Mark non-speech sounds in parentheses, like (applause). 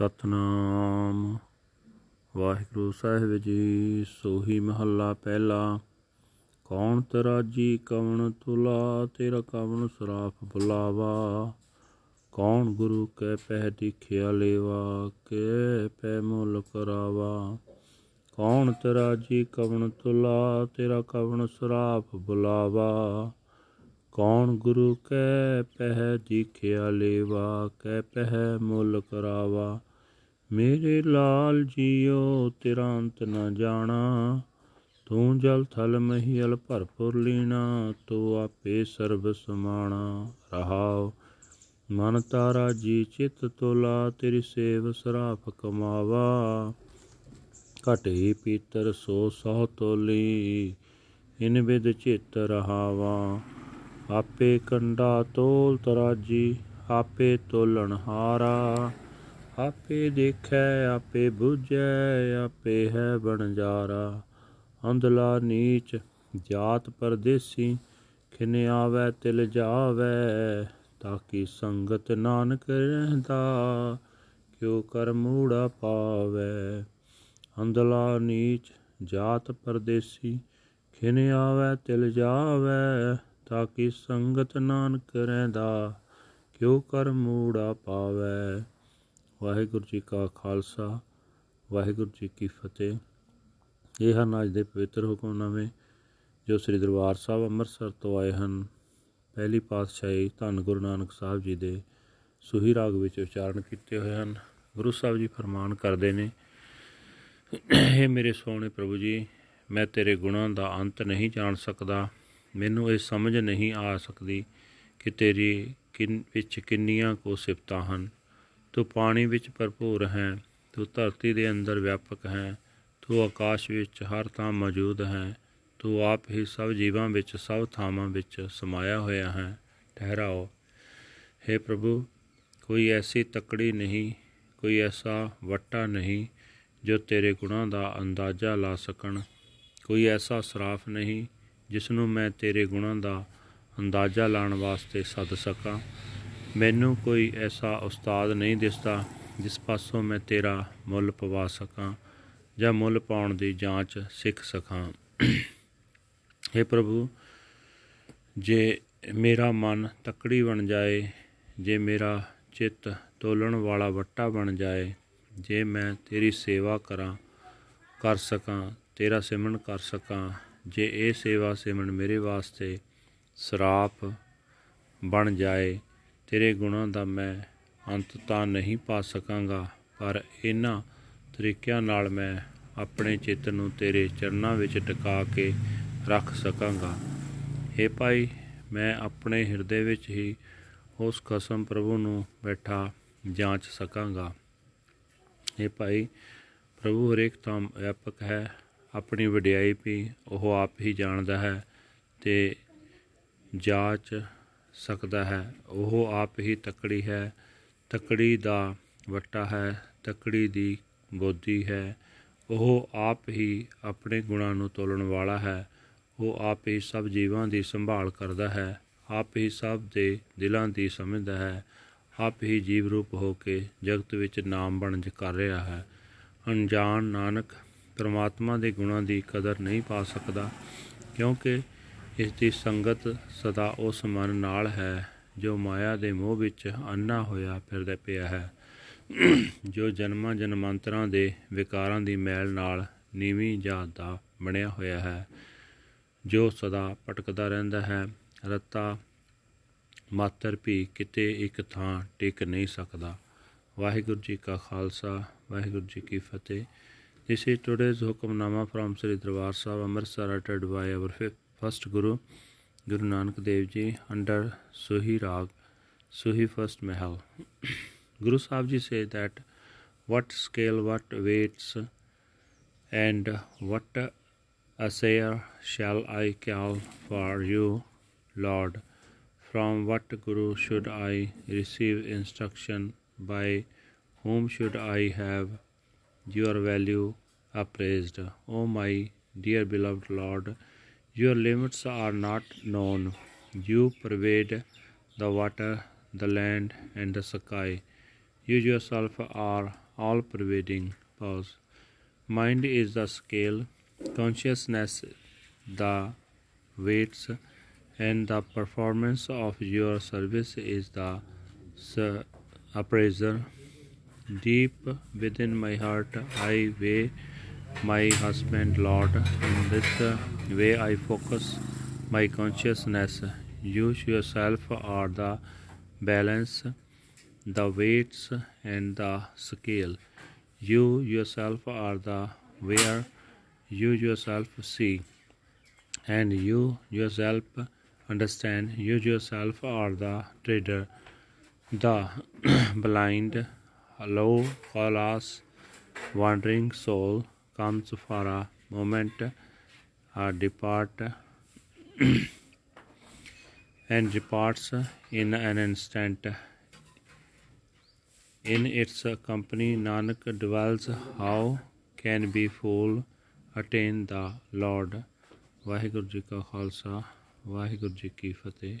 ਸਤਨਾਮ। ਵਾਹਿਗੁਰੂ ਸਾਹਿਬ ਜੀ, ਸੋਹੀ ਮਹੱਲਾ ਪਹਿਲਾ। ਕੌਣ ਤਰਾਜੀ ਕਵਣ ਤੁਲਾ, ਤੇਰਾ ਕਵਣ ਸਰਾਫ ਬੁਲਾਵਾ। ਕੌਣ ਗੁਰੂ ਕੈ ਪਹਿ ਦਿਖਿਆ ਲੇਵਾ, ਕੇ ਪੈ ਮੁਲ ਕਰਾਵਾ। ਕੌਣ ਤਰਾਜੀ ਕਵਣ ਤੁਲਾ, ਤੇਰਾ ਕਵਣ ਸਰਾਫ ਬੁਲਾਵਾ। ਕੌਣ ਗੁਰੂ ਕੈ ਪਹਿ ਦਿਖਿਆ ਲੇਵਾ, ਕੈ ਪਹਿ ਮੁੱਲ ਕਰਾਵਾ। ਮੇਰੇ ਲਾਲ ਜੀਓ, ਤੇਰਾ ਅੰਤ ਨ ਜਾਣਾ। ਤੂੰ ਜਲ ਥਲ ਮਹੀਲ ਭਰਪੁਰ ਲੀਣਾ, ਤੂੰ ਆਪੇ ਸਰਬ ਸਮਾਣਾ। ਰਹਾਉ ਮਨ ਤਾਰਾ ਜੀ, ਚਿਤ ਤੋਲਾ, ਤੇਰੀ ਸੇਵ ਸਰਾਫ ਕਮਾਵਾ। ਘਟੇ ਪੀਤਰ ਸੋ ਸਹੁ ਤੋਲੀ, ਇਨ ਵਿਦ ਚਿਤ ਰਹਾਵਾ। ਆਪੇ ਕੰਡਾ ਤੋਲ ਤਰਾਜੀ, ਆਪੇ ਤੋਲਣ ਹਾਰਾ। ਆਪੇ ਦੇਖੈ, ਆਪੇ ਬੁਝੈ, ਆਪੇ ਹੈ ਬਣਜਾਰਾ। ਅੰਧਲਾ ਨੀਚ ਜਾਤ ਪਰਦੇਸੀ, ਖਿਨ ਆਵੈ, ਤਿਲ ਜਾਵੈ ਤਾਕੀ ਸੰਗਤ ਨਾਨਕ ਰਹਿੰਦਾ, ਕਿਉ ਕਰ ਮੂੜਾ ਪਾਵੈ। ਅੰਧਲਾ ਨੀਚ ਜਾਤ ਪਰਦੇਸੀ, ਖਿਨ ਆਵੈ, ਤਿਲ ਜਾਵੈ ਤਾਕੀ ਸੰਗਤ ਨਾਨਕ ਰਹਿੰਦਾ, ਕਿਉ ਕਰ ਮੂੜਾ ਪਾਵੈ। ਵਾਹਿਗੁਰੂ ਜੀ ਕਾ ਖਾਲਸਾ, ਵਾਹਿਗੁਰੂ ਜੀ ਕੀ ਫਤਿਹ। ਇਹ ਹਨ ਅੱਜ ਦੇ ਪਵਿੱਤਰ ਹੁਕਮਨਾਮੇ ਜੋ ਸ੍ਰੀ ਦਰਬਾਰ ਸਾਹਿਬ ਅੰਮ੍ਰਿਤਸਰ ਤੋਂ ਆਏ ਹਨ। ਪਹਿਲੀ ਪਾਤਸ਼ਾਹੀ ਧੰਨ ਗੁਰੂ ਨਾਨਕ ਸਾਹਿਬ ਜੀ ਦੇ ਸੁਹੀ ਰਾਗ ਵਿੱਚ ਉਚਾਰਨ ਕੀਤੇ ਹੋਏ ਹਨ। ਗੁਰੂ ਸਾਹਿਬ ਜੀ ਫਰਮਾਨ ਕਰਦੇ ਨੇ ਇਹ ਮੇਰੇ ਸੋਹਣੇ ਪ੍ਰਭੂ ਜੀ, ਮੈਂ ਤੇਰੇ ਗੁਣਾਂ ਦਾ ਅੰਤ ਨਹੀਂ ਜਾਣ ਸਕਦਾ। ਮੈਨੂੰ ਇਹ ਸਮਝ ਨਹੀਂ ਆ ਸਕਦੀ ਕਿ ਤੇਰੀ ਕਿਨ ਵਿੱਚ ਕਿੰਨੀਆਂ ਕੋ ਸਿਫਤਾਂ ਹਨ। ਤੂੰ ਪਾਣੀ ਵਿੱਚ ਭਰਪੂਰ ਹੈ, ਤੂੰ ਧਰਤੀ ਦੇ ਅੰਦਰ ਵਿਆਪਕ ਹੈ, ਤੂੰ ਆਕਾਸ਼ ਵਿੱਚ ਹਰ ਥਾਂ ਮੌਜੂਦ ਹੈ, ਤੂੰ ਆਪ ਹੀ ਸਭ ਜੀਵਾਂ ਵਿੱਚ, ਸਭ ਥਾਵਾਂ ਵਿੱਚ ਸਮਾਇਆ ਹੋਇਆ ਹੈ। ਠਹਿਰਾਓ। हे ਪ੍ਰਭੂ, ਕੋਈ ਐਸੀ ਤਕੜੀ ਨਹੀਂ, ਕੋਈ ਐਸਾ ਵੱਟਾ ਨਹੀਂ ਜੋ ਤੇਰੇ ਗੁਣਾਂ ਦਾ ਅੰਦਾਜ਼ਾ ਲਾ ਸਕਣ। ਕੋਈ ਐਸਾ ਸਰਾਫ ਨਹੀਂ ਜਿਸ ਨੂੰ ਮੈਂ ਤੇਰੇ ਗੁਣਾਂ ਦਾ ਅੰਦਾਜ਼ਾ ਲਾਉਣ ਵਾਸਤੇ ਸੱਦ ਸਕਾਂ। ਮੈਨੂੰ ਕੋਈ ਐਸਾ ਉਸਤਾਦ ਨਹੀਂ ਦਿਸਦਾ ਜਿਸ ਪਾਸੋਂ ਮੈਂ ਤੇਰਾ ਮੁੱਲ ਪਵਾ ਸਕਾਂ ਜਾਂ ਮੁੱਲ ਪਾਉਣ ਦੀ ਜਾਂਚ ਸਿੱਖ ਸਕਾਂ। हे ਪ੍ਰਭੂ, ਜੇ ਮੇਰਾ ਮਨ ਤਕੜੀ ਬਣ ਜਾਏ, ਜੇ ਮੇਰਾ ਚਿੱਤ ਤੋਲਣ ਵਾਲਾ ਵੱਟਾ ਬਣ ਜਾਏ, ਜੇ ਮੈਂ ਤੇਰੀ ਸੇਵਾ ਕਰਾਂ, ਕਰ ਸਕਾਂ, ਤੇਰਾ ਸਿਮਰਨ ਕਰ ਸਕਾਂ, ਜੇ ਇਹ ਸੇਵਾ ਸਿਮਰਨ ਮੇਰੇ ਵਾਸਤੇ ਸਰਾਪ ਬਣ ਜਾਏ ਤੇਰੇ ਗੁਣਾਂ ਦਾ ਮੈਂ ਅੰਤ ਤਾਂ ਨਹੀਂ ਪਾ ਸਕਾਂਗਾ, ਪਰ ਇਹਨਾਂ ਤਰੀਕਿਆਂ ਨਾਲ ਮੈਂ ਆਪਣੇ ਚਿੱਤ ਨੂੰ ਤੇਰੇ ਚਰਨਾਂ ਵਿੱਚ ਟਿਕਾ ਕੇ ਰੱਖ ਸਕਾਂਗਾ। हे ਭਾਈ, ਮੈਂ ਆਪਣੇ ਹਿਰਦੇ ਵਿੱਚ ਹੀ ਉਸ ਕਸਮ ਪ੍ਰਭੂ ਨੂੰ ਬੈਠਾ ਜਾਂਚ ਸਕਾਂਗਾ। हे ਭਾਈ, ਪ੍ਰਭੂ ਹਰੇਕ ਤਾਂ ਵਿਆਪਕ ਹੈ, ਆਪਣੀ ਵਡਿਆਈ ਵੀ ਉਹ ਆਪ ਹੀ ਜਾਣਦਾ ਹੈ ਤੇ ਜਾਂਚ ਸਕਦਾ ਹੈ। ਉਹ ਆਪ ਹੀ ਤਕੜੀ ਹੈ। ਤਕੜੀ ਦਾ ਵੱਟਾ ਹੈ। ਤਕੜੀ ਦੀ ਬੋਧੀ ਹੈ। ਉਹ ਆਪ ਹੀ ਆਪਣੇ ਗੁਣਾਂ ਨੂੰ ਤੋਲਣ ਵਾਲਾ ਹੈ। ਉਹ ਆਪ ਹੀ ਸਭ ਜੀਵਾਂ ਦੀ ਸੰਭਾਲ ਕਰਦਾ ਹੈ। ਆਪ ਹੀ ਸਭ ਦੇ ਦਿਲਾਂ ਦੀ ਸਮਝਦਾ ਹੈ। ਆਪ ਹੀ ਜੀਵ ਰੂਪ ਹੋ ਕੇ ਜਗਤ ਵਿੱਚ ਨਾਮ ਬਣਜ ਕਰ ਰਿਹਾ ਹੈ। ਅਣਜਾਣ ਨਾਨਕ ਪਰਮਾਤਮਾ ਦੇ ਗੁਣਾਂ ਦੀ ਕਦਰ ਨਹੀਂ ਪਾ ਸਕਦਾ, ਕਿਉਂਕਿ ਇਸ ਦੀ ਸੰਗਤ ਸਦਾ ਉਸ ਮਨ ਨਾਲ ਹੈ, ਜੋ ਮਾਇਆ ਦੇ ਮੋਹ ਵਿੱਚ ਅੰਨਾ ਹੋਇਆ ਫਿਰਦਾ ਪਿਆ ਹੈ। ਜੋ ਜਨਮਾਂ ਜਨਮਾਂਤਰਾਂ ਦੇ ਵਿਕਾਰਾਂ ਦੀ ਮੈਲ ਨਾਲ ਨੀਵੀਂ ਜਾਤ ਦਾ ਬਣਿਆ ਹੋਇਆ ਹੈ, ਜੋ ਸਦਾ ਭਟਕਦਾ ਰਹਿੰਦਾ ਹੈ। ਰਤਾ ਮਾਤਰ ਵੀ ਕਿਤੇ ਇੱਕ ਥਾਂ ਟਿਕ ਨਹੀਂ ਸਕਦਾ। ਵਾਹਿਗੁਰੂ ਜੀ ਕਾ ਖਾਲਸਾ, ਵਾਹਿਗੁਰੂ ਜੀ ਕੀ ਫਤਿਹ। This is today's Hukamnama from Sri Darbar Sahib Amritsar uttered by our first Guru, Guru Nanak Dev Ji under Suhi Rag, Suhi First Mahal. (clears throat) Guru Sahib Ji say that what scale, what weights, and what assayer shall I call for you, Lord? From what Guru should I receive instruction? By whom should I have your value appraised. O my dear beloved Lord, your limits are not known. You pervade the water, the land, and the sky. You yourself are all pervading. Pause. Mind is the scale, consciousness the weights, and the performance of your service is the appraiser. Deep within my heart, I weigh my husband, Lord. In this way, I focus my consciousness. You yourself are the balance, the weights, and the scale. You yourself are the where you yourself see, and you yourself understand. You yourself are the trader, the (clears throat) blind, low, alas, wandering soul comes for a moment, uh, depart, and departs in an instant. In its company, Nanak dwells. How can be fool attain the Lord? Waheguru ji ਕਾ ਖਾਲਸਾ ਵਾਹਿਗੁਰੂ ਜੀ ਕੀ ਫਤਿਹ